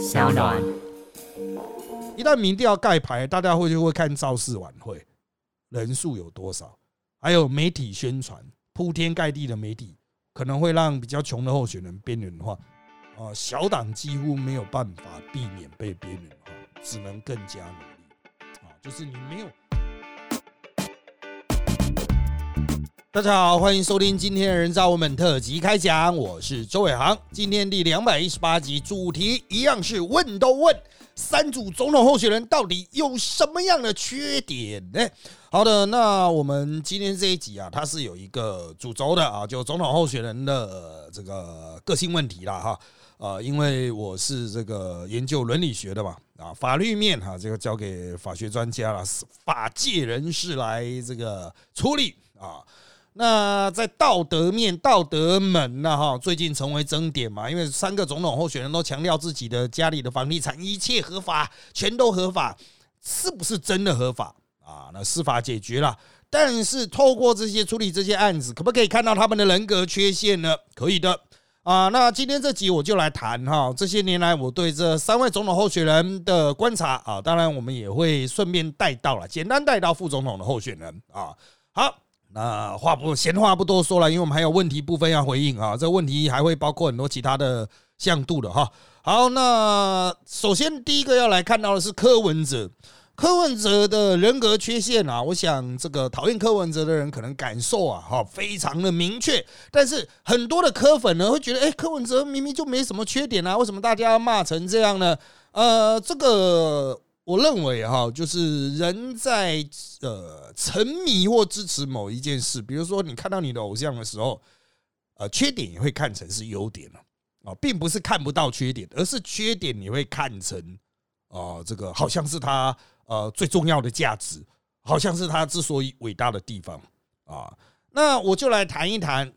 小暖。一旦民调盖牌，大家会就会看造势晚会人数有多少，还有媒体宣传，铺天盖地的媒体可能会让比较穷的候选人边缘化，啊，小党几乎没有办法避免被边缘化，只能更加努力，啊，就是你没有。大家好，欢迎收听今天的人造文本特辑开讲，我是周伟航。今天第两百一十八集，主题一样是问都问三组总统候选人到底有什么样的缺点呢？好的，那我们今天这一集啊，它是有一个主轴的啊，就总统候选人的这个个性问题啦哈。呃，因为我是这个研究伦理学的嘛，啊，法律面哈，这个交给法学专家了，法界人士来这个处理啊。那在道德面、道德门呢？哈，最近成为争点嘛，因为三个总统候选人都强调自己的家里的房地产一切合法，全都合法，是不是真的合法啊？那司法解决了，但是透过这些处理这些案子，可不可以看到他们的人格缺陷呢？可以的啊。那今天这集我就来谈哈，这些年来我对这三位总统候选人的观察啊，当然我们也会顺便带到了，简单带到副总统的候选人啊。好。那话不闲话不多说了，因为我们还有问题部分要回应啊。这问题还会包括很多其他的向度的哈。好，那首先第一个要来看到的是柯文哲，柯文哲的人格缺陷啊，我想这个讨厌柯文哲的人可能感受啊哈非常的明确，但是很多的柯粉呢会觉得，哎，柯文哲明明就没什么缺点啊，为什么大家骂成这样呢？呃，这个。我认为哈，就是人在呃沉迷或支持某一件事，比如说你看到你的偶像的时候，呃，缺点也会看成是优点了啊，并不是看不到缺点，而是缺点你会看成啊，这个好像是他呃最重要的价值，好像是他之所以伟大的地方啊。那我就来谈一谈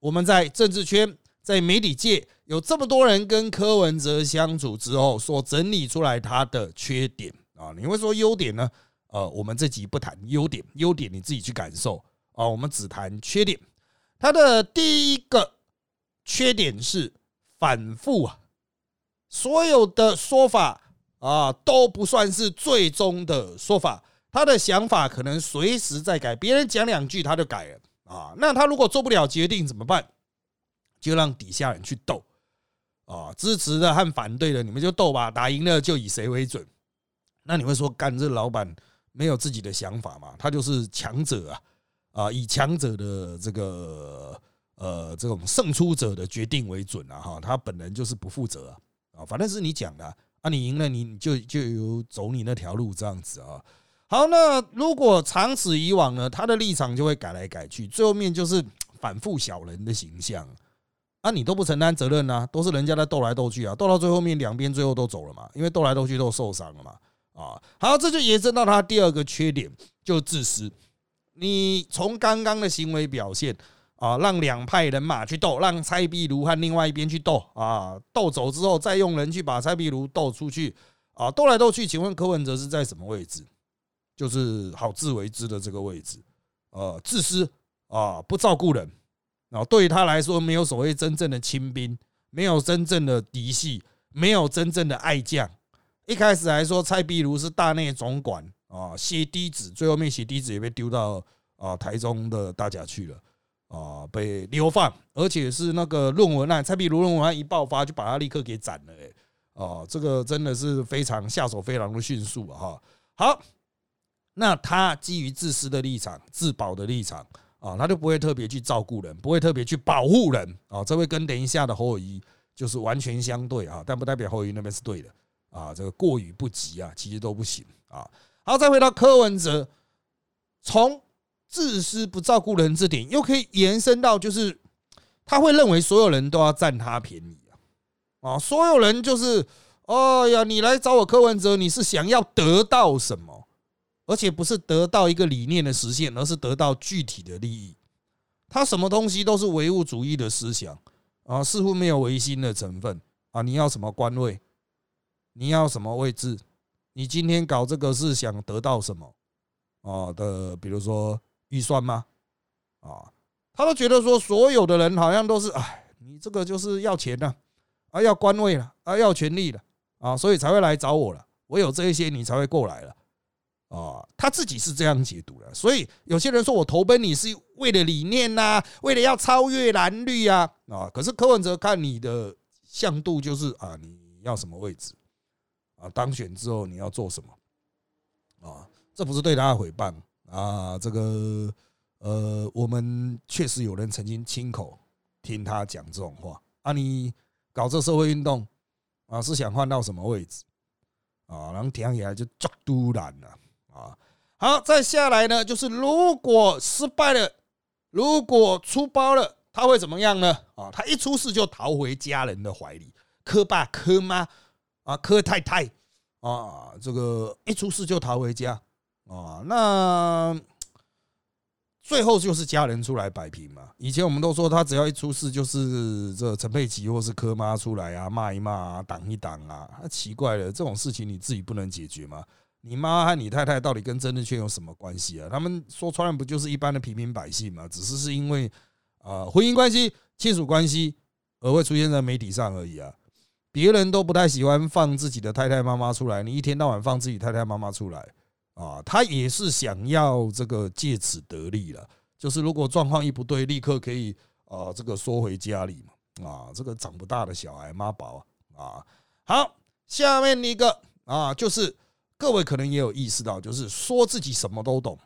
我们在政治圈。在媒体界有这么多人跟柯文哲相处之后，所整理出来他的缺点啊，你会说优点呢？呃，我们这集不谈优点，优点你自己去感受啊，我们只谈缺点。他的第一个缺点是反复啊，所有的说法啊都不算是最终的说法，他的想法可能随时在改，别人讲两句他就改了啊。那他如果做不了决定怎么办？就让底下人去斗啊，支持的和反对的，你们就斗吧，打赢了就以谁为准。那你会说，干这老板没有自己的想法嘛？他就是强者啊啊，以强者的这个呃这种胜出者的决定为准啊哈，他本人就是不负责啊，反正是你讲的啊，你赢了你就就有走你那条路这样子啊。好，那如果长此以往呢，他的立场就会改来改去，最后面就是反复小人的形象。那你都不承担责任呢？都是人家在斗来斗去啊，斗到最后面两边最后都走了嘛，因为斗来斗去都受伤了嘛。啊，好，这就延伸到他第二个缺点，就自私。你从刚刚的行为表现啊，让两派人马去斗，让蔡壁如和另外一边去斗啊，斗走之后再用人去把蔡壁如斗出去啊，斗来斗去。请问柯文哲是在什么位置？就是好自为之的这个位置，呃，自私啊，不照顾人。啊，对于他来说，没有所谓真正的亲兵，没有真正的嫡系，没有真正的爱将。一开始还说蔡壁如是大内总管啊，写嫡子，最后面写嫡子也被丢到啊台中的大甲去了啊，被流放，而且是那个论文案，蔡壁如论文案一爆发，就把他立刻给斩了。哎，哦，这个真的是非常下手非常的迅速啊！好，那他基于自私的立场，自保的立场。啊，他就不会特别去照顾人，不会特别去保护人啊，这会跟等一下的侯友谊就是完全相对啊，但不代表侯友谊那边是对的啊，这个过与不及啊，其实都不行啊。好，再回到柯文哲，从自私不照顾人这点，又可以延伸到就是他会认为所有人都要占他便宜啊，啊，所有人就是，哎呀，你来找我柯文哲，你是想要得到什么？而且不是得到一个理念的实现，而是得到具体的利益。他什么东西都是唯物主义的思想啊，似乎没有唯心的成分啊。你要什么官位？你要什么位置？你今天搞这个是想得到什么啊的？比如说预算吗？啊，他都觉得说所有的人好像都是哎，你这个就是要钱的啊，要官位了啊，要权力了啊，所以才会来找我了。我有这一些，你才会过来了啊。他自己是这样解读的，所以有些人说我投奔你是为了理念呐，为了要超越蓝绿啊啊。可是柯文哲看你的向度就是啊，你要什么位置啊？当选之后你要做什么啊？这不是对他的诽谤啊，这个呃，我们确实有人曾经亲口听他讲这种话啊。你搞这社会运动啊，是想换到什么位置啊？然后听起来就足突然了啊。好，再下来呢，就是如果失败了，如果出包了，他会怎么样呢？啊，他一出事就逃回家人的怀里，柯爸、柯妈啊、柯太太啊，这个一出事就逃回家。啊，那最后就是家人出来摆平嘛。以前我们都说他只要一出事，就是这陈佩琪或是柯妈出来啊，骂一骂啊，挡一挡啊。奇怪了，这种事情你自己不能解决吗？你妈和你太太到底跟曾志圈有什么关系啊？他们说穿了不就是一般的平民百姓吗？只是是因为啊婚姻关系、亲属关系而会出现在媒体上而已啊。别人都不太喜欢放自己的太太妈妈出来，你一天到晚放自己太太妈妈出来。啊，他也是想要这个借此得利了，就是如果状况一不对，立刻可以啊，这个缩回家里嘛。啊，这个长不大的小孩妈宝啊。好，下面一个啊，就是各位可能也有意识到，就是说自己什么都懂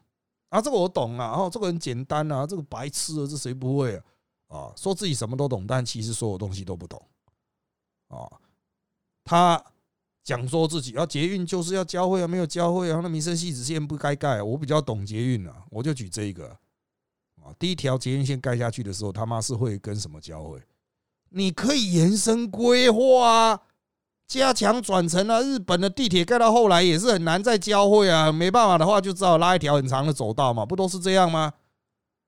啊，这个我懂啊，哦，这个很简单啊，这个白痴啊，这谁不会啊？啊，说自己什么都懂，但其实所有东西都不懂啊，他。讲说自己要捷运就是要交会啊，没有交会啊，那民生系子线不该盖。我比较懂捷运啊，我就举这一个啊。第一条捷运线盖下去的时候，他妈是会跟什么交会？你可以延伸规划啊，加强转乘啊。日本的地铁盖到后来也是很难再交汇啊，没办法的话就只好拉一条很长的走道嘛，不都是这样吗？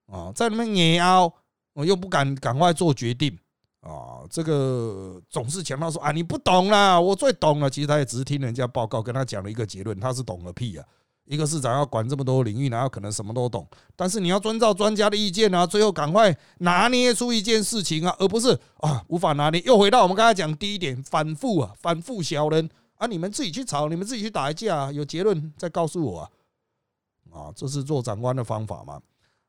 啊，在那边碾凹，我又不敢赶快做决定。啊，这个总是强调说啊，你不懂啦，我最懂了。其实他也只是听人家报告，跟他讲了一个结论，他是懂个屁啊！一个市长要管这么多领域，哪有可能什么都懂？但是你要遵照专家的意见啊，最后赶快拿捏出一件事情啊，而不是啊无法拿捏。又回到我们刚才讲第一点，反复啊，反复小人啊，你们自己去吵，你们自己去打一架，啊有结论再告诉我啊！啊，这是做长官的方法吗？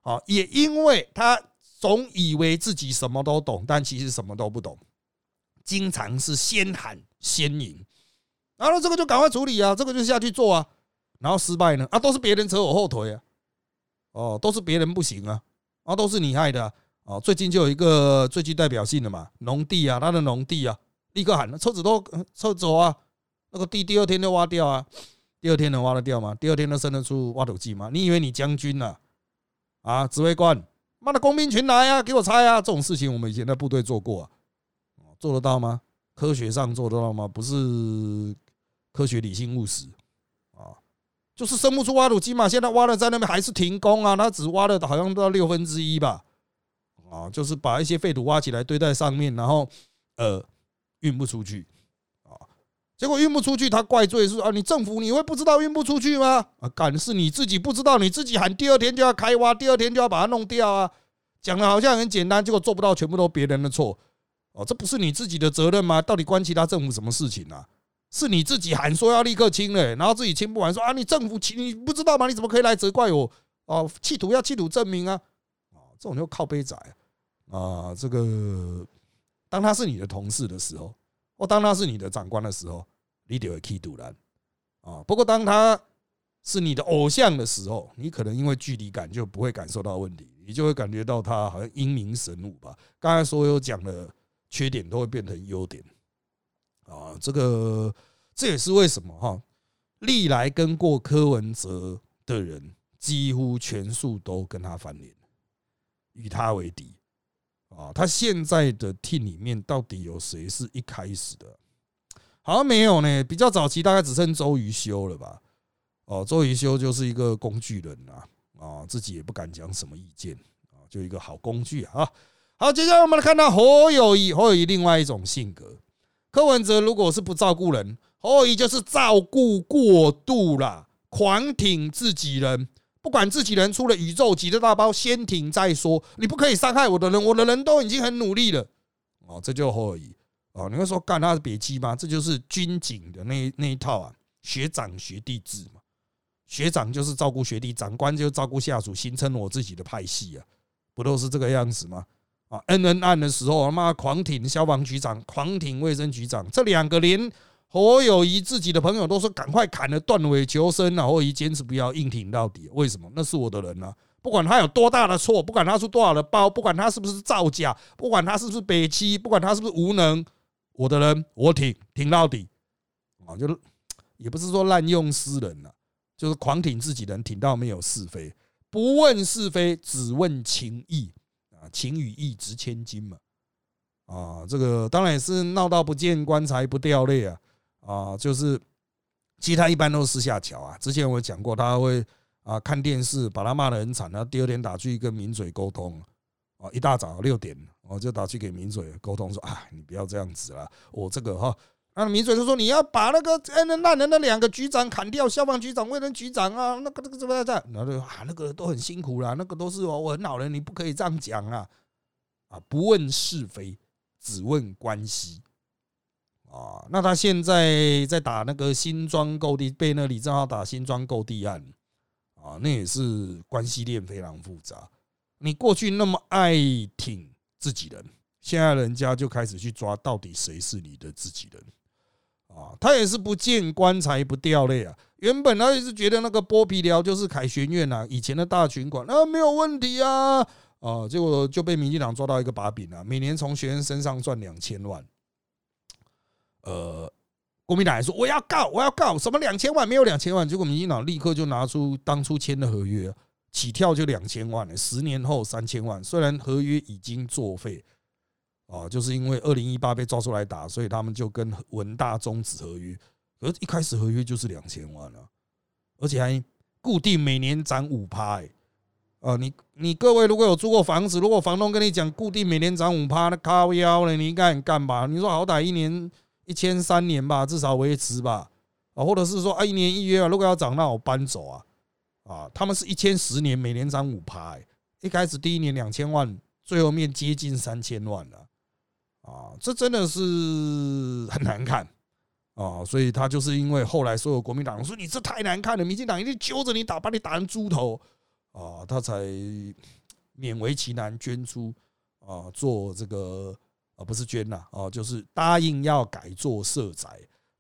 啊，也因为他。总以为自己什么都懂，但其实什么都不懂。经常是先喊先赢，然后这个就赶快处理啊，这个就下去做啊。然后失败呢？啊，都是别人扯我后腿啊！哦，都是别人不行啊！啊，都是你害的啊！最近就有一个最具代表性的嘛，农地啊，他的农地啊，立刻喊了，车子都撤走啊！那个地第二天就挖掉啊，第二天能挖得掉吗？第二天能生得出挖土机吗？你以为你将军呢？啊，指挥官。妈的，工兵群来啊！给我拆啊！这种事情我们以前在部队做过啊，做得到吗？科学上做得到吗？不是科学理性务实，就是生不出挖土机嘛。现在挖了在那边还是停工啊，他只挖了好像到六分之一吧，啊，就是把一些废土挖起来堆在上面，然后呃运不出去啊，结果运不出去，他怪罪是啊，你政府你会不知道运不出去吗？啊，敢是你自己不知道，你自己喊第二天就要开挖，第二天就要把它弄掉啊。讲的好像很简单，结果做不到，全部都别人的错哦，这不是你自己的责任吗？到底关其他政府什么事情啊？是你自己喊说要立刻清嘞，然后自己清不完，说啊你政府清你不知道吗？你怎么可以来责怪我？哦，企图要企图证明啊！啊，这种就靠背仔啊！这个当他是你的同事的时候，或当他是你的长官的时候，你得会气堵然啊。不过当他是你的偶像的时候，你可能因为距离感就不会感受到问题。你就会感觉到他好像英明神武吧？刚才所有讲的缺点都会变成优点啊！这个这也是为什么哈，历来跟过柯文哲的人几乎全数都跟他翻脸，与他为敌啊！他现在的 team 里面到底有谁是一开始的？好像没有呢，比较早期大概只剩周瑜修了吧？哦，周瑜修就是一个工具人啊。啊，自己也不敢讲什么意见啊，就一个好工具啊。好，接下来我们来看到侯友谊，侯友谊另外一种性格。柯文哲如果是不照顾人，侯友谊就是照顾过度了，狂挺自己人，不管自己人出了宇宙级的大包，先挺再说。你不可以伤害我的人，我的人都已经很努力了。哦，这就侯友谊。哦，你会说干他是别姬吗？这就是军警的那那一套啊，学长学弟制嘛。学长就是照顾学弟，长官就照顾下属，形成我自己的派系啊，不都是这个样子吗？啊，恩恩案的时候，他妈狂挺消防局长，狂挺卫生局长，这两个连侯友谊自己的朋友都说赶快砍了断尾求生啊，侯友谊坚持不要硬挺到底，为什么？那是我的人啊，不管他有多大的错，不管他出多少的包，不管他是不是造假，不管他是不是北欺，不管他是不是无能，我的人我挺挺到底啊，就是也不是说滥用私人了。就是狂挺自己人，挺到没有是非，不问是非，只问情义啊，情与义值千金嘛啊，这个当然也是闹到不见棺材不掉泪啊啊，就是其他一般都是私下瞧啊。之前我讲过，他会啊看电视把他骂得很惨，然后第二天打去跟名嘴沟通啊，一大早六点我就打去给名嘴沟通说啊，你不要这样子了，我这个哈。那名嘴就说：“你要把那个恩恩烂人的两个局长砍掉，消防局长、卫生局长啊，那个、那个怎么样？然后就啊，那个都很辛苦啦，那个都是我很老人，你不可以这样讲啊！啊，不问是非，只问关系啊。那他现在在打那个新庄购地，被那李正浩打新庄购地案啊，那也是关系链非常复杂。你过去那么爱挺自己人，现在人家就开始去抓，到底谁是你的自己人？”啊，他也是不见棺材不掉泪啊！原本他也是觉得那个剥皮寮就是凯旋院啊，以前的大群馆啊没有问题啊，啊，结果就被民进党抓到一个把柄了，每年从学生身上赚两千万。呃，国民党还说我要告，我要告，什么两千万没有两千万，结果民进党立刻就拿出当初签的合约，起跳就两千万了，十年后三千万，虽然合约已经作废。啊，就是因为二零一八被抓出来打，所以他们就跟文大终止合约。而一开始合约就是两千万啊，而且还固定每年涨五趴。哎啊，你你各位如果有租过房子，如果房东跟你讲固定每年涨五趴，那靠腰了，你应该很干吧？你说好歹一年一千三年吧，至少维持吧。啊，或者是说啊，一年一月啊，如果要涨，那我搬走啊。啊，他们是一千十年，每年涨五趴。一开始第一年两千万，最后面接近三千万了。啊，啊这真的是很难看啊！所以他就是因为后来所有国民党说你这太难看了，民进党一定揪着你打，把你打成猪头啊，他才勉为其难捐出啊，做这个啊，不是捐呐啊，就是答应要改做社宅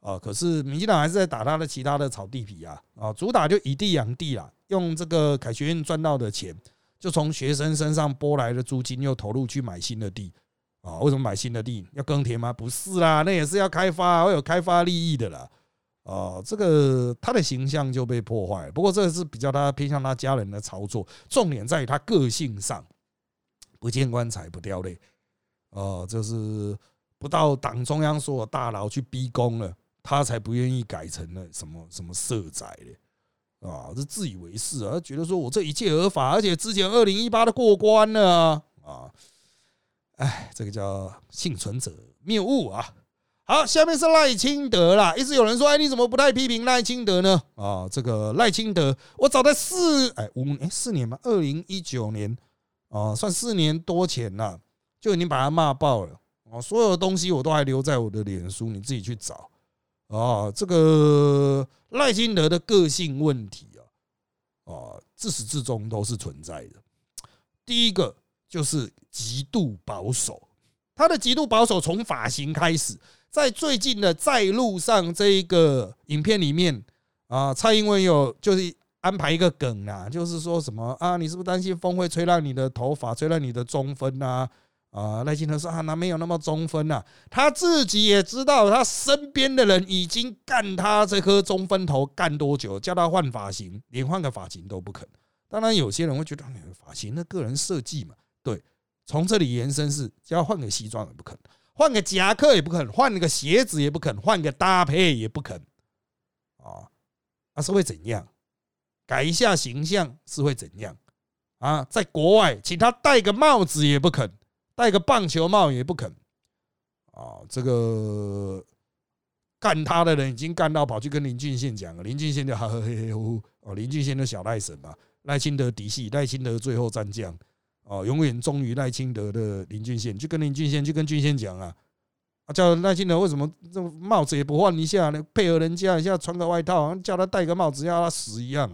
啊。可是民进党还是在打他的其他的草地皮啊啊，主打就以地养地啦，用这个凯旋院赚到的钱，就从学生身上拨来的租金又投入去买新的地。啊，为什么买新的地要耕田吗？不是啦，那也是要开发，会有开发利益的啦。啊，这个他的形象就被破坏。不过这是比较他偏向他家人的操作，重点在于他个性上，不见棺材不掉泪。啊，就是不到党中央所有大佬去逼宫了，他才不愿意改成了什么什么色宅的。啊，这自以为是啊，觉得说我这一切合法，而且之前二零一八的过关了啊。哎，这个叫幸存者谬误啊！好，下面是赖清德啦。一直有人说，哎，你怎么不太批评赖清德呢？啊，这个赖清德，我早在四哎五哎四年吧，二零一九年啊，算四年多前了，就已经把他骂爆了啊！所有的东西我都还留在我的脸书，你自己去找啊。这个赖清德的个性问题啊，啊，自始至终都是存在的。第一个。就是极度保守，他的极度保守从发型开始，在最近的在路上这一个影片里面啊，蔡英文有就是安排一个梗啊，就是说什么啊，你是不是担心风会吹乱你的头发，吹乱你的中分啊？啊，赖清德说啊，那没有那么中分呐，他自己也知道，他身边的人已经干他这颗中分头干多久，叫他换发型，连换个发型都不肯。当然，有些人会觉得发型那个人设计嘛。对，从这里延伸是，只要换个西装也不肯，换个夹克也不肯，换个鞋子也不肯，换个搭配也不肯，啊，那是会怎样？改一下形象是会怎样？啊，在国外请他戴个帽子也不肯，戴个棒球帽也不肯，啊，这个干他的人已经干到跑去跟林俊宪讲了，林俊宪就 呵呵嘿嘿呼呼，哦，林俊宪的小赖神嘛，赖清德嫡系，赖清德最后战将。哦，永远忠于赖清德的林俊宪，就跟林俊宪，就跟俊宪讲啊，啊，叫赖清德为什么这帽子也不换一下呢？配合人家一下穿个外套，叫他戴个帽子，要他死一样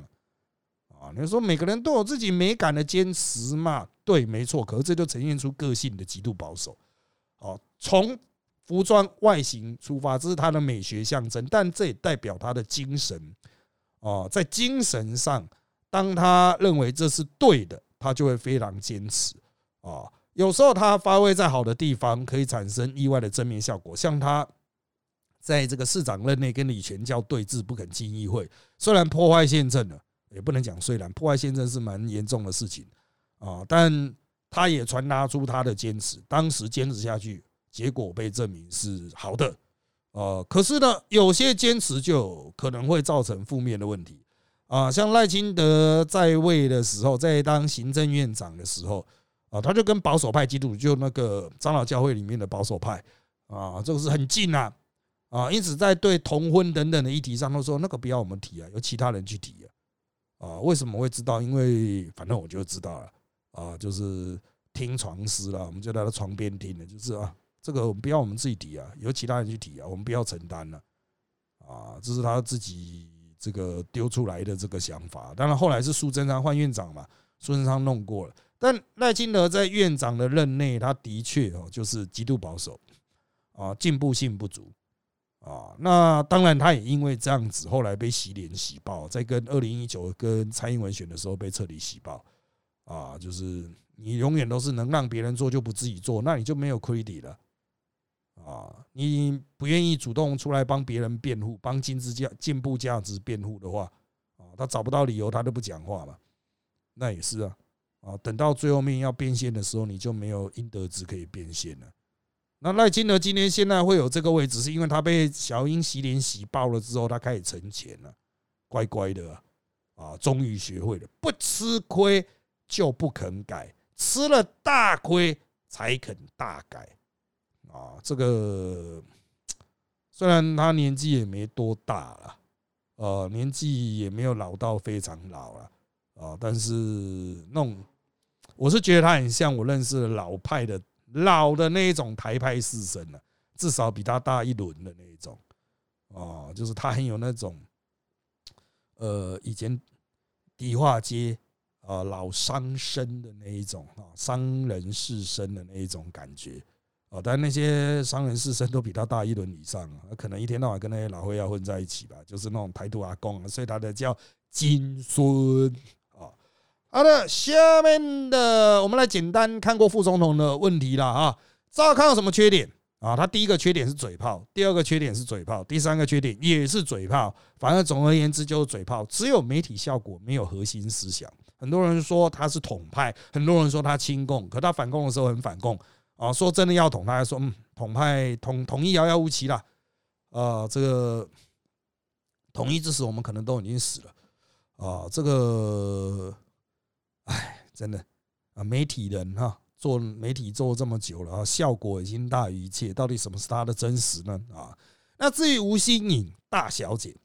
啊！你说每个人都有自己美感的坚持嘛？对，没错。可是这就呈现出个性的极度保守。哦，从服装外形出发，这是他的美学象征，但这也代表他的精神。哦，在精神上，当他认为这是对的，他就会非常坚持。啊，有时候他发挥在好的地方，可以产生意外的正面效果。像他在这个市长任内跟李全教对峙，不肯进议会，虽然破坏宪政了，也不能讲虽然破坏宪政是蛮严重的事情啊，但他也传达出他的坚持。当时坚持下去，结果被证明是好的。呃，可是呢，有些坚持就可能会造成负面的问题啊。像赖清德在位的时候，在当行政院长的时候啊，他就跟保守派基督，就那个长老教会里面的保守派啊，这个是很近啊啊。因此，在对同婚等等的议题上，都说那个不要我们提啊，由其他人去提啊。啊，为什么会知道？因为反正我就知道了啊，就是听床师了，我们就在他床边听的，就是啊。这个不要我们自己提啊，由其他人去提啊，我们不要承担了啊，这是他自己这个丢出来的这个想法。当然后来是苏贞昌换院长嘛，苏贞昌弄过了，但赖清德在院长的任内，他的确哦就是极度保守啊，进步性不足啊。那当然他也因为这样子，后来被洗脸洗爆，在跟二零一九跟蔡英文选的时候被彻底洗爆啊，就是你永远都是能让别人做就不自己做，那你就没有 credit 了。啊，你不愿意主动出来帮别人辩护，帮金资价进步价值辩护的话，啊，他找不到理由，他都不讲话嘛。那也是啊，啊，等到最后面要变现的时候，你就没有应得值可以变现了。那赖金德今天现在会有这个位置，是因为他被小英洗脸洗爆了之后，他开始存钱了，乖乖的啊，终于学会了不吃亏就不肯改，吃了大亏才肯大改。啊，这个虽然他年纪也没多大了，呃，年纪也没有老到非常老了啊，但是那种我是觉得他很像我认识的老派的老的那一种台派士绅了，至少比他大一轮的那一种啊，就是他很有那种呃以前迪化街啊老商绅的那一种啊商人士绅的那一种感觉。但那些商人士绅都比他大一轮以上啊，可能一天到晚跟那些老会要混在一起吧，就是那种台独阿公，所以他的叫金孙啊。好的，下面的我们来简单看过副总统的问题了啊。赵康有什么缺点啊？他第一个缺点是嘴炮，第二个缺点是嘴炮，第三个缺点也是嘴炮。反正总而言之就是嘴炮，只有媒体效果，没有核心思想。很多人说他是统派，很多人说他亲共，可他反共的时候很反共。啊，说真的要统，他还说嗯，统派统统一遥遥无期了，啊，这个统一之时，我们可能都已经死了，啊，这个，哎，真的啊，媒体人哈，做媒体做这么久了啊，效果已经大于一切，到底什么是他的真实呢？啊，那至于吴新颖大小姐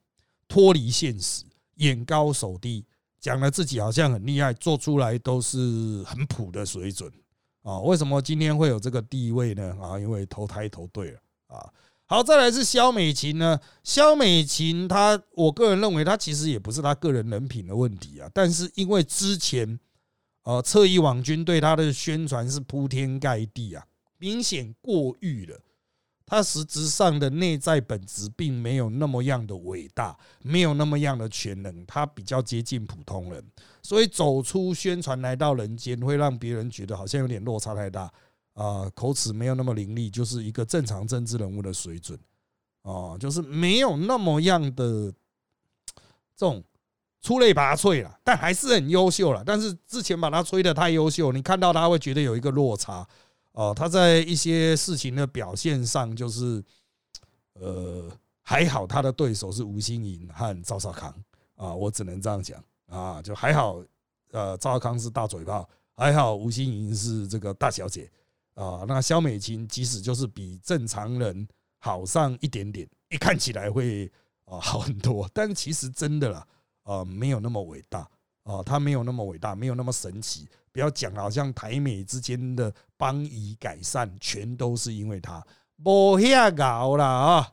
脱离现实，眼高手低，讲了自己好像很厉害，做出来都是很普的水准。啊，为什么今天会有这个地位呢？啊，因为投胎投对了啊。好，再来是肖美琴呢。肖美琴，她我个人认为，她其实也不是她个人人品的问题啊。但是因为之前，呃，侧翼网军对她的宣传是铺天盖地啊，明显过誉了。他实质上的内在本质并没有那么样的伟大，没有那么样的全能，他比较接近普通人，所以走出宣传来到人间，会让别人觉得好像有点落差太大啊，口齿没有那么伶俐，就是一个正常政治人物的水准啊，就是没有那么样的这种出类拔萃了，但还是很优秀了。但是之前把他吹的太优秀，你看到他会觉得有一个落差。哦，他在一些事情的表现上，就是，呃，还好他的对手是吴新颖和赵少康啊，我只能这样讲啊，就还好，呃，赵康是大嘴炮，还好吴新颖是这个大小姐啊。那肖美琴即使就是比正常人好上一点点，一看起来会啊好很多，但其实真的啦，啊，没有那么伟大啊，她没有那么伟大，没有那么神奇。不要讲，好像台美之间的邦谊改善全都是因为她，不下搞了啊。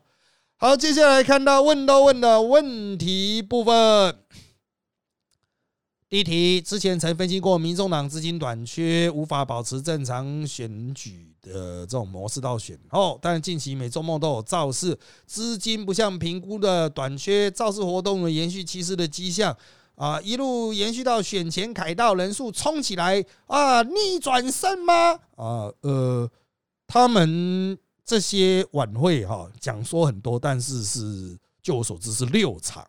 好，接下来看到问都问的问题部分。第一题，之前曾分析过，民众党资金短缺，无法保持正常选举的这种模式到选后，但近期每周末都有造势，资金不像评估的短缺，造势活动的延续趋势的迹象啊，一路延续到选前凯道人数冲起来啊，逆转胜吗？啊，呃，他们。这些晚会哈讲说很多，但是是就我所知是六场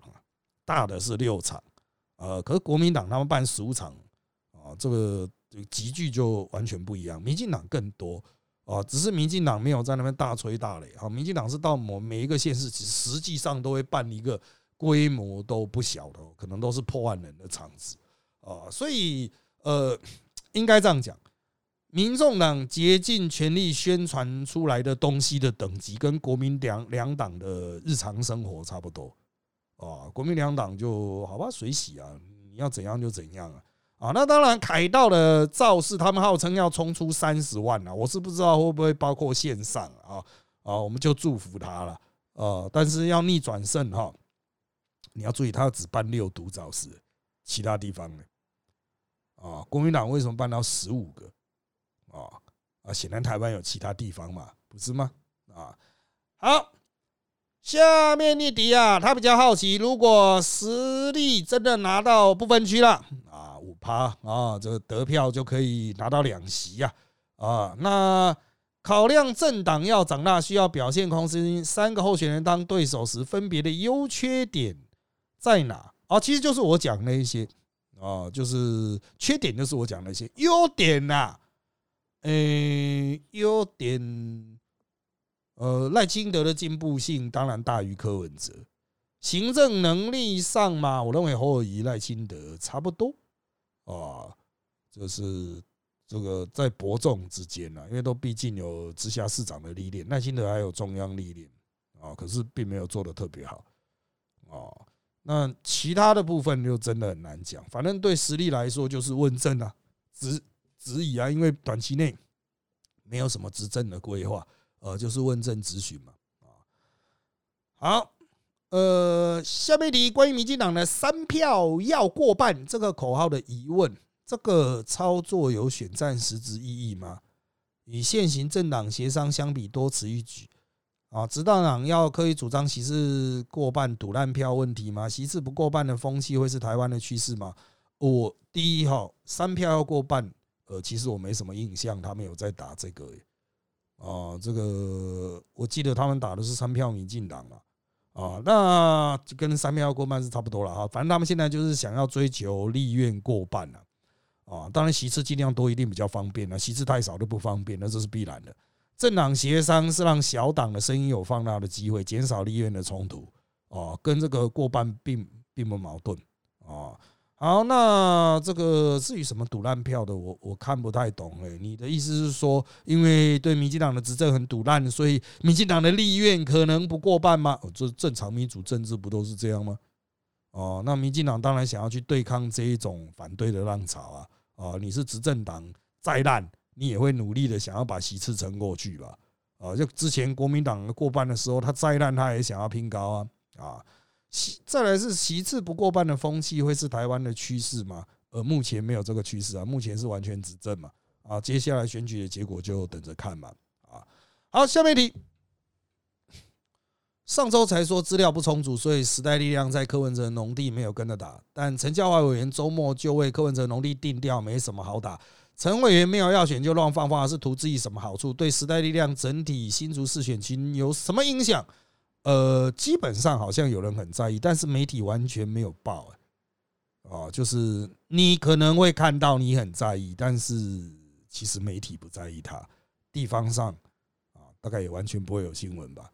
大的是六场，呃，可是国民党他们办十五场啊，这个集聚就完全不一样。民进党更多啊，只是民进党没有在那边大吹大擂啊。民进党是到某每一个县市，其实实际上都会办一个规模都不小的，可能都是破万人的场子啊。所以呃，应该这样讲。民众党竭尽全力宣传出来的东西的等级，跟国民两两党的日常生活差不多啊。国民两党就好吧，水洗啊，你要怎样就怎样啊啊。那当然，凯道的造势，他们号称要冲出三十万啊，我是不知道会不会包括线上啊啊，我们就祝福他了啊。但是要逆转胜哈，你要注意，他只办六都造势，其他地方呢啊，国民党为什么办到十五个？啊啊！显然台湾有其他地方嘛，不是吗？啊，好，下面一题啊，他比较好奇，如果实力真的拿到不分区了啊，五趴啊，这个得票就可以拿到两席呀啊。那考量政党要长大，需要表现空间，三个候选人当对手时，分别的优缺点在哪？啊，其实就是我讲那一些啊，就是缺点就是我讲那些优点呐。诶，优点，呃，赖清德的进步性当然大于柯文哲，行政能力上嘛，我认为侯友谊、赖清德差不多啊，就是这个在伯仲之间呢，因为都毕竟有直辖市长的历练，赖清德还有中央历练啊，可是并没有做的特别好啊。那其他的部分就真的很难讲，反正对实力来说就是问政啊，只。质疑啊，因为短期内没有什么执政的规划，呃，就是问政咨询嘛，啊，好，呃，下面题关于民进党的三票要过半这个口号的疑问，这个操作有选战实质意义吗？与现行政党协商相比，多此一举啊！执政党要可以主张席次过半赌烂票问题吗？席次不过半的风气会是台湾的趋势吗？我第一哈，三票要过半。呃，其实我没什么印象，他们有在打这个，啊，这个我记得他们打的是三票民进党嘛，啊，那就跟三票过半是差不多了哈，反正他们现在就是想要追求立院过半了，啊，当然席次尽量多一定比较方便了，席次太少都不方便，那这是必然的。政党协商是让小党的声音有放大的机会，减少立院的冲突，啊，跟这个过半并并不矛盾，啊。好，那这个至于什么赌烂票的，我我看不太懂哎。你的意思是说，因为对民进党的执政很赌烂，所以民进党的立院可能不过半吗？这正常民主政治不都是这样吗？哦，那民进党当然想要去对抗这一种反对的浪潮啊！啊，你是执政党再烂，你也会努力的想要把席次撑过去吧？啊，就之前国民党过半的时候，他再烂他也想要拼高啊！啊。再来是其次不过半的风气会是台湾的趋势吗？呃，目前没有这个趋势啊，目前是完全执政嘛。啊，接下来选举的结果就等着看嘛。啊，好，下面一题。上周才说资料不充足，所以时代力量在柯文哲农地没有跟着打。但陈教华委员周末就为柯文哲农地定调，没什么好打。陈委员没有要选就乱放话，是图自己什么好处？对时代力量整体新竹市选情有什么影响？呃，基本上好像有人很在意，但是媒体完全没有报。哦，就是你可能会看到你很在意，但是其实媒体不在意它。地方上啊，大概也完全不会有新闻吧。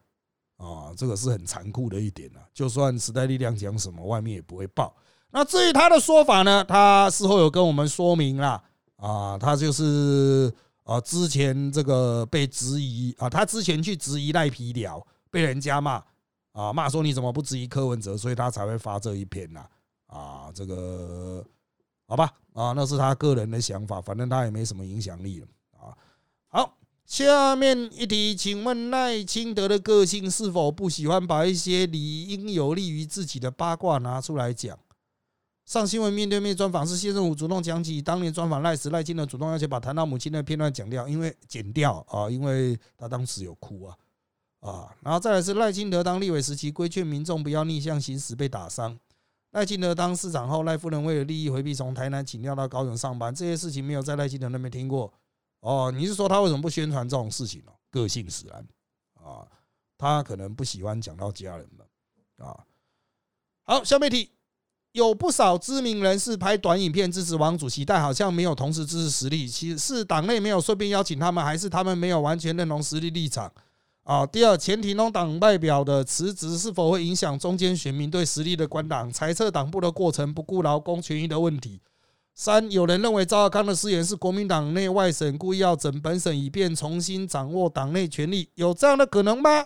啊，这个是很残酷的一点啊。就算时代力量讲什么，外面也不会报。那至于他的说法呢，他事后有跟我们说明了。啊，他就是啊，之前这个被质疑啊，他之前去质疑赖皮聊。被人家骂啊，骂说你怎么不质疑柯文哲，所以他才会发这一篇呐啊，这个好吧啊，那是他个人的想法，反正他也没什么影响力了啊。好，下面一题，请问赖清德的个性是否不喜欢把一些理应有利于自己的八卦拿出来讲？上新闻面对面专访是谢政府主动讲起当年专访赖时，赖清德主动要求把谈到母亲的片段讲掉，因为剪掉啊，因为他当时有哭啊啊，然后再来是赖清德当立委时期规劝民众不要逆向行驶被打伤，赖清德当市长后，赖夫人为了利益回避从台南请调到高雄上班，这些事情没有在赖清德那边听过。哦，你是说他为什么不宣传这种事情呢？个性使然啊，他可能不喜欢讲到家人们啊。好，下面题有不少知名人士拍短影片支持王主席，但好像没有同时支持实力。其实是党内没有顺便邀请他们，还是他们没有完全认同实力立场啊？第二，前提中党代表的辞职是否会影响中间选民对实力的观党？裁撤党部的过程不顾劳工权益的问题？三，有人认为赵康的誓言是国民党内外省故意要整本省，以便重新掌握党内权力，有这样的可能吗？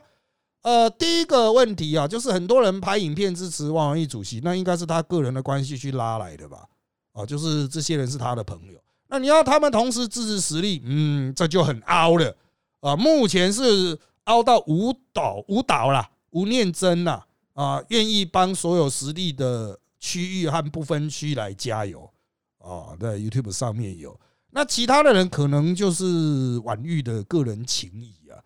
呃，第一个问题啊，就是很多人拍影片支持汪文义主席，那应该是他个人的关系去拉来的吧？啊，就是这些人是他的朋友，那你要他们同时支持实力，嗯，这就很凹了啊。目前是凹到吴导吴导啦，吴念真啦，啊，愿意帮所有实力的区域和不分区来加油。啊，在 YouTube 上面有，那其他的人可能就是婉玉的个人情谊啊，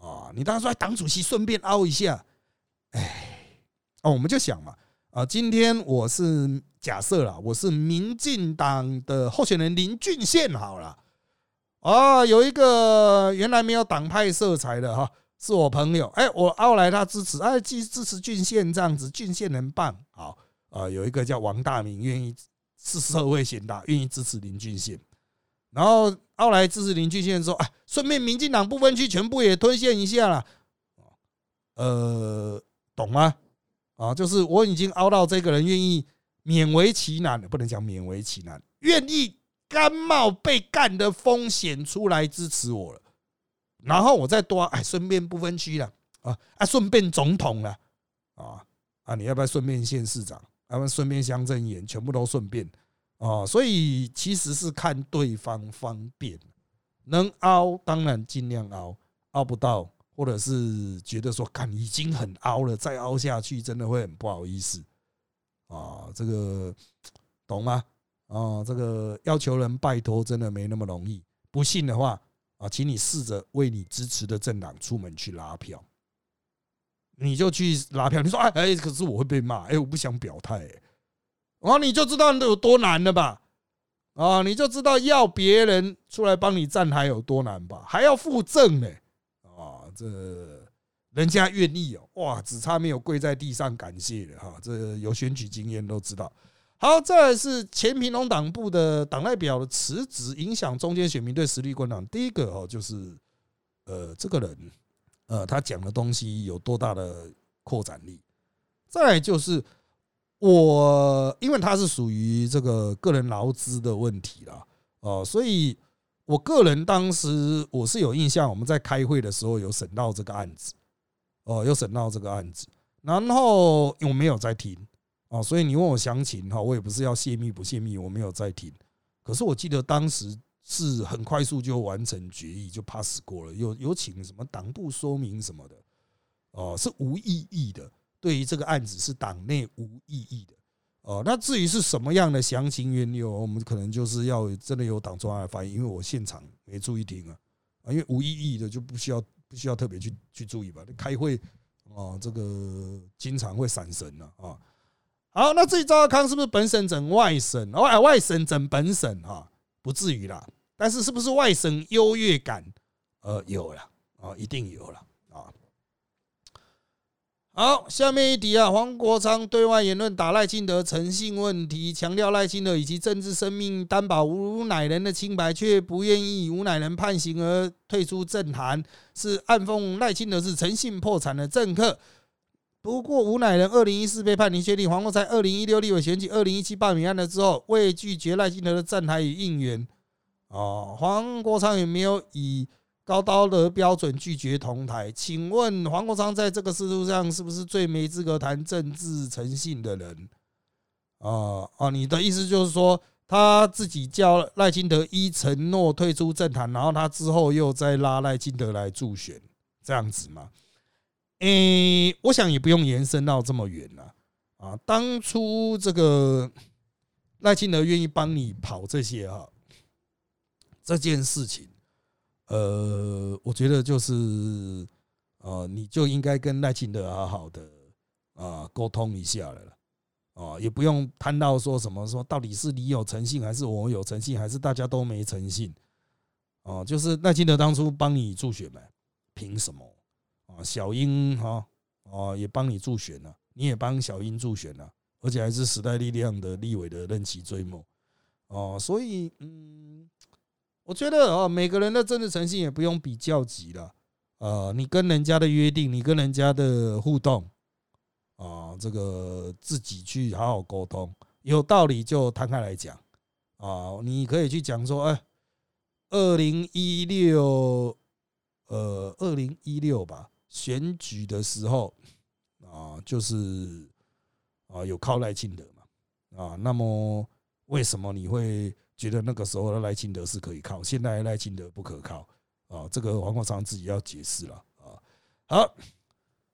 啊，你当时说党主席顺便凹一下，哎，哦，我们就想嘛，啊，今天我是假设了，我是民进党的候选人林俊宪好了，啊，有一个原来没有党派色彩的哈，是我朋友，哎，我凹来他支持，哎，支支持郡县这样子，郡县能办好，啊，有一个叫王大明愿意。是社会贤达，愿意支持林俊宪，然后后来支持林俊宪说：“哎，顺便民进党不分区全部也吞陷一下了。”呃，懂吗？啊，就是我已经凹到这个人愿意勉为其难，不能讲勉为其难，愿意甘冒被干的风险出来支持我了。然后我再多哎，顺便不分区了啊啊，顺便总统了啊啊，你要不要顺便县市长？要不要顺便乡镇员，全部都顺便啊，所以其实是看对方方便，能凹当然尽量凹，凹不到或者是觉得说，看已经很凹了，再凹下去真的会很不好意思啊，这个懂吗？啊，这个要求人拜托真的没那么容易，不信的话啊，请你试着为你支持的政党出门去拉票。你就去拉票，你说哎哎，可是我会被骂，哎，我不想表态，然后你就知道有多难了吧？啊，你就知道要别人出来帮你站台有多难吧？还要附赠呢，啊，这人家愿意哦，哇，只差没有跪在地上感谢了哈，这有选举经验都知道。好，再来是前平农党部的党代表的辞职，影响中间选民对实力观党。第一个哦，就是呃，这个人。呃，他讲的东西有多大的扩展力？再就是我，因为他是属于这个个人劳资的问题啦，哦，所以我个人当时我是有印象，我们在开会的时候有审到这个案子，哦，有审到这个案子，然后我没有在听，哦，所以你问我详情哈，我也不是要泄密不泄密，我没有在听，可是我记得当时。是很快速就完成决议就 pass 过了，有有请什么党部说明什么的，哦，是无意义的。对于这个案子是党内无意义的，哦，那至于是什么样的详情缘由，我们可能就是要真的有党中央来发言，因为我现场没注意听啊，啊，因为无意义的就不需要不需要特别去去注意吧。开会啊，这个经常会闪神了啊。好，那至于赵康是不是本省整外省，外外省整本省啊？不至于啦。但是是不是外省优越感？呃，有了啊，一定有了啊。好，下面一题啊，黄国昌对外言论打赖清德诚信问题，强调赖清德以及政治生命担保吴乃仁的清白，却不愿意吴乃仁判刑而退出政坛，是暗讽赖清德是诚信破产的政客。不过吴乃仁二零一四被判离确定，黄国昌二零一六立委选举、二零一七罢免案了之后，未拒绝赖清德的站台与应援。哦，黄国昌有没有以高道德标准拒绝同台？请问黄国昌在这个事度上是不是最没资格谈政治诚信的人？啊啊，你的意思就是说他自己叫赖清德一承诺退出政坛，然后他之后又再拉赖清德来助选，这样子吗？诶，我想也不用延伸到这么远了啊。当初这个赖清德愿意帮你跑这些哈，这件事情，呃，我觉得就是呃，你就应该跟赖清德好好的啊沟通一下了。哦，也不用谈到说什么说到底是你有诚信还是我有诚信，还是大家都没诚信？哦，就是赖清德当初帮你助选嘛，凭什么？啊，小英哈啊也帮你助选了，你也帮小英助选了，而且还是时代力量的立委的任期追梦哦，所以嗯，我觉得啊，每个人的政治诚信也不用比较级了，呃，你跟人家的约定，你跟人家的互动。啊，这个自己去好好沟通，有道理就摊开来讲啊。你可以去讲说，哎，二零一六，呃，二零一六吧，选举的时候啊，就是啊，有靠赖清德嘛啊。那么为什么你会觉得那个时候的赖清德是可以靠，现在赖清德不可靠啊？这个黄国昌自己要解释了啊。好。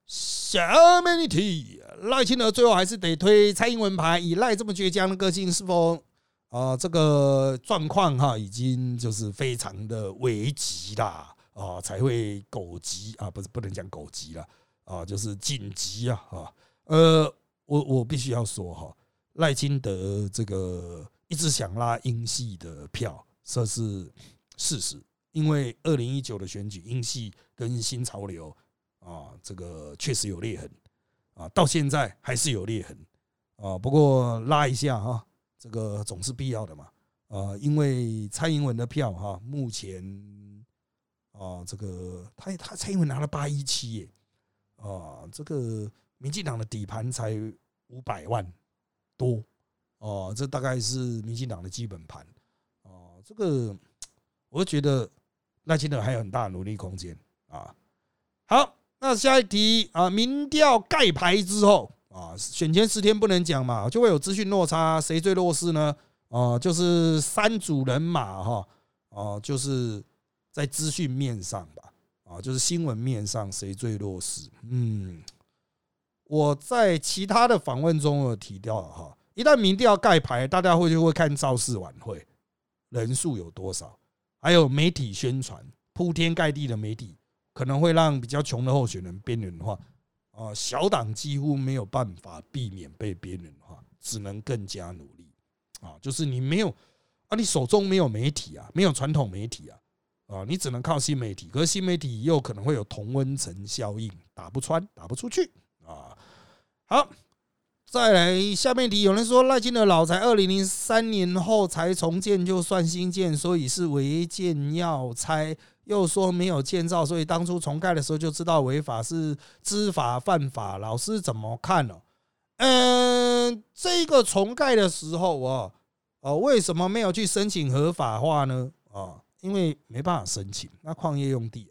下面一题，赖清德最后还是得推蔡英文牌，以赖这么倔强的个性，是否啊这个状况哈已经就是非常的危急啦啊才会狗急啊不是不能讲狗急了啊就是紧急啊啊呃我我必须要说哈赖清德这个一直想拉英系的票这是事实，因为二零一九的选举英系跟新潮流。啊，这个确实有裂痕啊，到现在还是有裂痕啊。不过拉一下哈，这个总是必要的嘛。啊，因为蔡英文的票哈，目前啊，这个他他蔡英文拿了八一七耶啊，这个民进党的底盘才五百万多哦，这大概是民进党的基本盘哦。这个我觉得赖清德还有很大努力空间啊。好。那下一题啊，民调盖牌之后啊，选前十天不能讲嘛，就会有资讯落差，谁最弱势呢？啊，就是三组人马哈，啊，就是在资讯面上吧，啊，就是新闻面上谁最弱势？嗯，我在其他的访问中有提到哈，一旦民调盖牌，大家会就会看造势晚会人数有多少，还有媒体宣传，铺天盖地的媒体。可能会让比较穷的候选人边缘化，啊，小党几乎没有办法避免被边缘化，只能更加努力，啊，就是你没有啊，你手中没有媒体啊，没有传统媒体啊，啊，你只能靠新媒体，可是新媒体又可能会有同温层效应，打不穿，打不出去，啊，好。再来下面题，有人说赖清德老宅二零零三年后才重建就算新建，所以是违建要拆；又说没有建造，所以当初重盖的时候就知道违法，是知法犯法。老师怎么看呢？嗯，这个重盖的时候啊，哦，为什么没有去申请合法化呢？啊，因为没办法申请，那矿业用地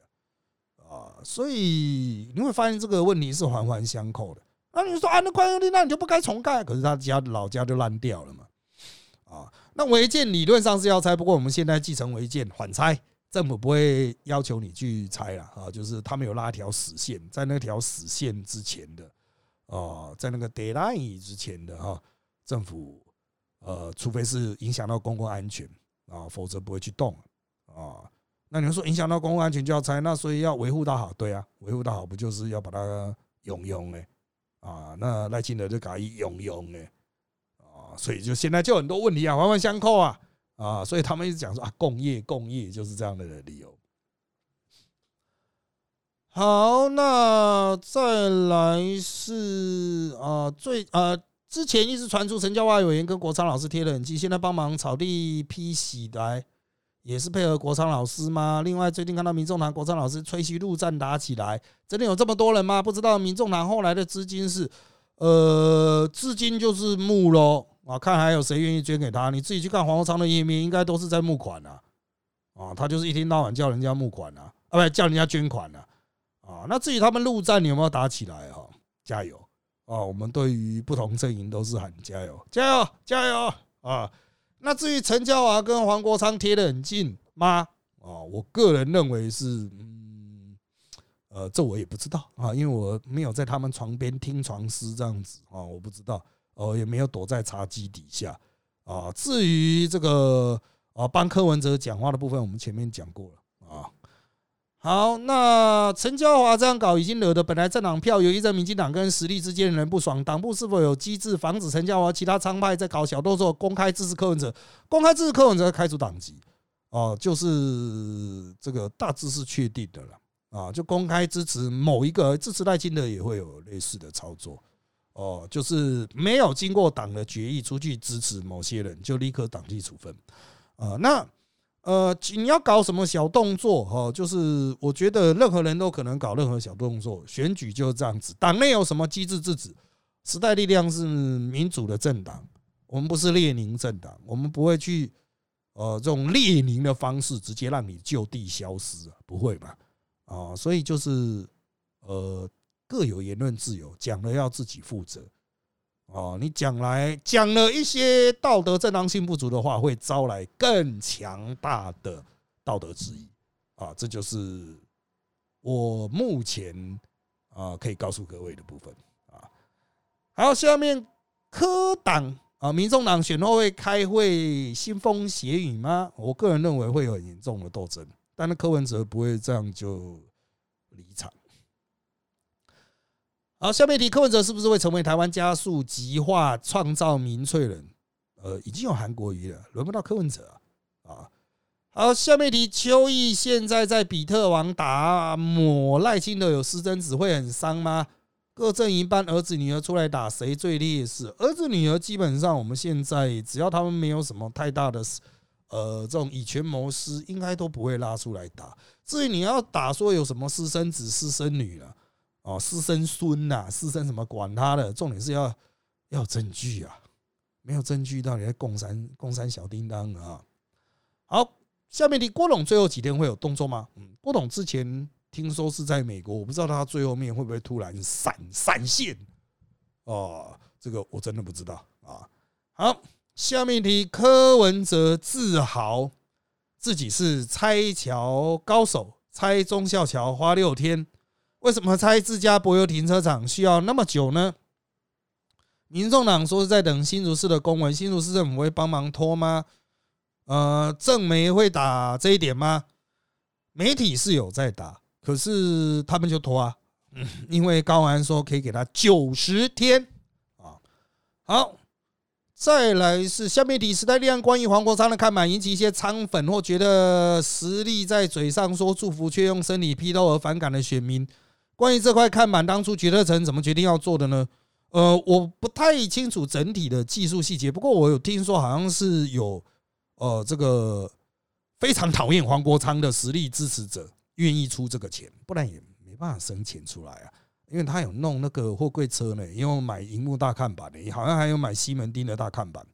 啊，啊，所以你会发现这个问题是环环相扣的。那你说啊，那矿业用地那你就不该重盖？可是他家老家就烂掉了嘛，啊，那违建理论上是要拆，不过我们现在继承违建缓拆，政府不会要求你去拆了啊，就是他们有拉条死线，在那条死线之前的啊，在那个 deadline 之前的哈，政府呃，除非是影响到公共安全啊，否则不会去动啊。那你们说影响到公共安全就要拆，那所以要维护到好，对啊，维护到好不就是要把它用用呢？啊，那赖清德就搞一用用呢，啊，所以就现在就很多问题啊，环环相扣啊，啊，所以他们一直讲说啊，共业共业就是这样的理由。好，那再来是啊，最啊，之前一直传出陈教化委员跟国昌老师贴得很近，现在帮忙草地批洗来。也是配合国昌老师吗？另外，最近看到民众党国昌老师吹嘘陆战打起来，真的有这么多人吗？不知道民众党后来的资金是，呃，资金就是募喽啊，看还有谁愿意捐给他。你自己去看黄国昌的页面，应该都是在募款啊，啊，他就是一天到晚叫人家募款啊，啊，不叫人家捐款啊，啊，那至于他们陆战有没有打起来哈？加油啊！我们对于不同阵营都是喊加油，加油，加油啊！那至于陈嘉华跟黄国昌贴得很近吗？啊，我个人认为是，嗯，呃，这我也不知道啊，因为我没有在他们床边听床诗这样子啊，我不知道，哦，也没有躲在茶几底下啊。至于这个啊，帮柯文哲讲话的部分，我们前面讲过了啊。好，那陈嘉华这样搞，已经惹得本来政党票有一阵民进党跟实力之间的人不爽。党部是否有机制防止陈嘉华其他仓派在搞小动作，公开支持柯文哲，公开支持柯文哲开除党籍？哦，就是这个大致是确定的了啊，就公开支持某一个支持赖清德也会有类似的操作哦，就是没有经过党的决议出去支持某些人，就立刻党纪处分啊。那呃，你要搞什么小动作哈？就是我觉得任何人都可能搞任何小动作，选举就是这样子。党内有什么机制制止？时代力量是民主的政党，我们不是列宁政党，我们不会去。呃，这种列宁的方式直接让你就地消失啊？不会吧？啊，所以就是呃，各有言论自由，讲了要自己负责。哦，你讲来讲了一些道德正当性不足的话，会招来更强大的道德质疑啊！这就是我目前啊可以告诉各位的部分啊。好，下面科党。啊，民众党选后会开会腥风血雨吗？我个人认为会有很严重的斗争，但是柯文哲不会这样就离场。好，下面题，柯文哲是不是会成为台湾加速极化、创造民粹人？呃，已经有韩国瑜了，轮不到柯文哲啊。好，下面题，邱毅现在在比特网打抹赖清德有私生子，会很伤吗？各阵营班儿子女儿出来打，谁最劣势？儿子女儿基本上，我们现在只要他们没有什么太大的呃这种以权谋私，应该都不会拉出来打。至于你要打说有什么私生子、私生女了，哦，私生孙呐，私生什么管他的，重点是要要证据啊！没有证据，到底在共三共三小叮当啊！好，下面的郭董最后几天会有动作吗？嗯，郭董之前。听说是在美国，我不知道他最后面会不会突然闪闪现哦，这个我真的不知道啊。好，下面题，柯文哲自豪自己是拆桥高手，拆忠孝桥花六天，为什么拆自家柏油停车场需要那么久呢？民众党说是在等新竹市的公文，新竹市政府会帮忙拖吗？呃，政媒会打这一点吗？媒体是有在打。可是他们就拖啊，因为高安说可以给他九十天啊。好，再来是下面题时代力量关于黄国昌的看板，引起一些仓粉或觉得实力在嘴上说祝福却用生理批斗而反感的选民。关于这块看板，当初决策层怎么决定要做的呢？呃，我不太清楚整体的技术细节，不过我有听说好像是有呃这个非常讨厌黄国昌的实力支持者。愿意出这个钱，不然也没办法生钱出来啊。因为他有弄那个货柜车呢，因为买荧幕大看板的，好像还有买西门町的大看板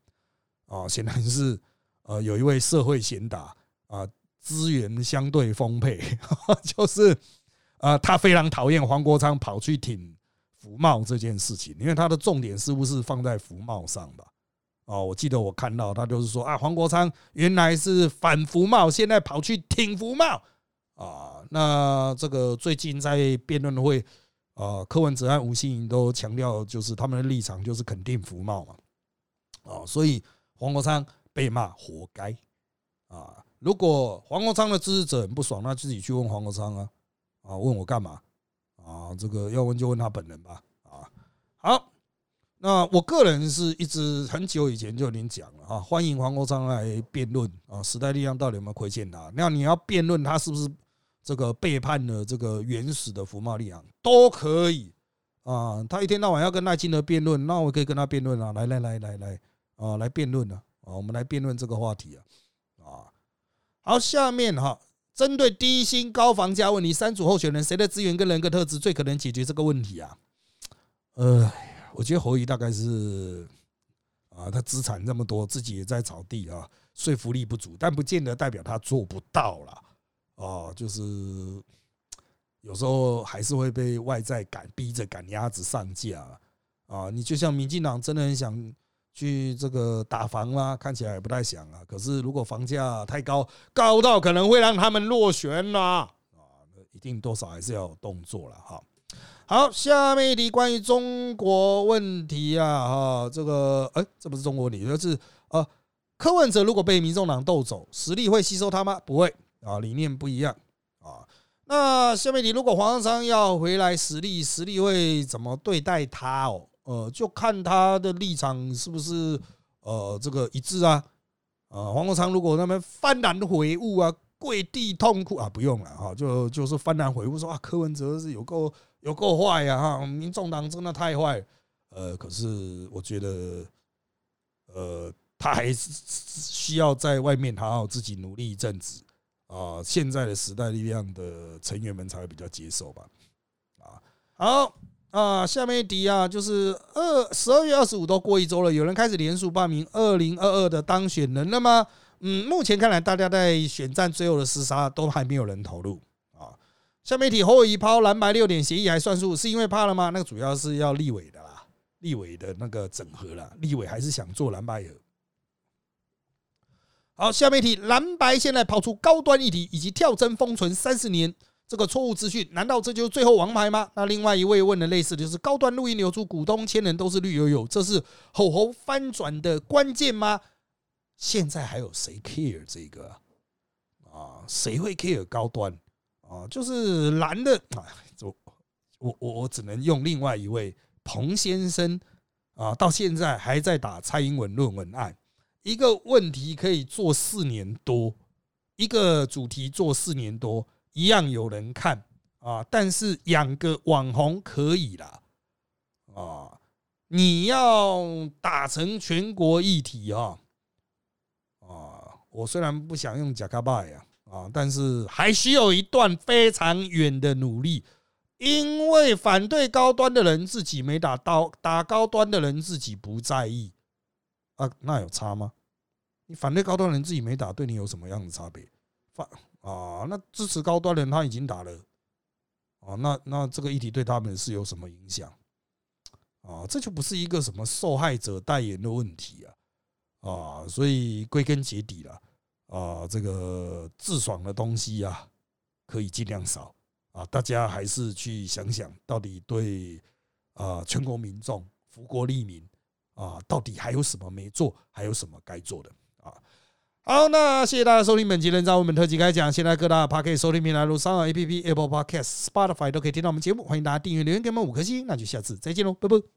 啊。显然是呃，有一位社会贤达啊，资源相对丰沛，就是啊，他非常讨厌黄国昌跑去挺福茂这件事情，因为他的重点似乎是放在福茂上吧。哦，我记得我看到他就是说啊，黄国昌原来是反福茂，现在跑去挺福茂。啊，那这个最近在辩论会，啊，柯文哲和吴欣颖都强调，就是他们的立场就是肯定福茂嘛，啊，所以黄国昌被骂活该啊。如果黄国昌的支持者很不爽，那自己去问黄国昌啊，啊，问我干嘛？啊，这个要问就问他本人吧。啊，好，那我个人是一直很久以前就已经讲了啊，欢迎黄国昌来辩论啊，时代力量到底有没有亏欠他？那你要辩论他是不是？这个背叛了这个原始的福茂利昂都可以啊，他一天到晚要跟赖清德辩论，那我可以跟他辩论啊，来来来来来啊，来辩论啊，啊，我们来辩论这个话题啊，啊，好，下面哈，针对低薪高房价问题，三组候选人谁的资源跟人格特质最可能解决这个问题啊？呃，我觉得侯乙大概是啊，他资产这么多，自己也在炒地啊，说服力不足，但不见得代表他做不到了。哦，就是有时候还是会被外在赶逼着赶鸭子上架啊！你就像民进党真的很想去这个打房啦，看起来也不太想啊。可是如果房价太高，高到可能会让他们落选啦，啊，一定多少还是要有动作了哈。好，下面一题关于中国问题啊，哈，这个哎，这不是中国问题，就是呃，柯文哲如果被民众党斗走，实力会吸收他吗？不会啊，理念不一样啊。那下面题，如果黄尚要回来实力，实力会怎么对待他哦？呃，就看他的立场是不是呃这个一致啊？啊，黄国昌如果那边幡然悔悟啊，跪地痛哭啊，不用了哈，就就是幡然悔悟说啊，柯文哲是有够有够坏呀哈，民众党真的太坏。呃，可是我觉得，呃，他还是需要在外面好好自己努力一阵子啊，现在的时代力量的成员们才会比较接受吧。啊，好。啊，下面一题啊，就是二十二月二十五都过一周了，有人开始连署报名二零二二的当选人了吗？嗯，目前看来，大家在选战最后的厮杀都还没有人投入啊。下面一题，侯友抛蓝白六点协议还算数，是因为怕了吗？那个主要是要立委的啦，立委的那个整合啦，立委还是想做蓝白合。好，下面一题，蓝白现在抛出高端议题以及跳针封存三十年。这个错误资讯，难道这就是最后王牌吗？那另外一位问的类似的就是高端录音流出，股东千人都是绿油油，这是吼吼翻转的关键吗？现在还有谁 care 这个啊？谁会 care 高端啊？就是蓝的啊！我我我我只能用另外一位彭先生啊，到现在还在打蔡英文论文案，一个问题可以做四年多，一个主题做四年多。一样有人看啊，但是养个网红可以啦啊！你要打成全国一体啊啊！我虽然不想用假卡巴呀啊，但是还需要一段非常远的努力，因为反对高端的人自己没打到，打高端的人自己不在意啊，那有差吗？你反对高端的人自己没打，对你有什么样的差别？反。啊，那支持高端的人他已经打了，啊，那那这个议题对他们是有什么影响？啊，这就不是一个什么受害者代言的问题啊，啊，所以归根结底了，啊，这个自爽的东西啊，可以尽量少啊，大家还是去想想到底对啊全国民众福国利民啊，到底还有什么没做，还有什么该做的？好，那谢谢大家收听本期《人造文本特辑》开讲。现在各大 Podcast 收听平台如三二 APP、Apple Podcast、Spotify 都可以听到我们节目。欢迎大家订阅、留言给我们五颗星。那就下次再见喽，拜拜。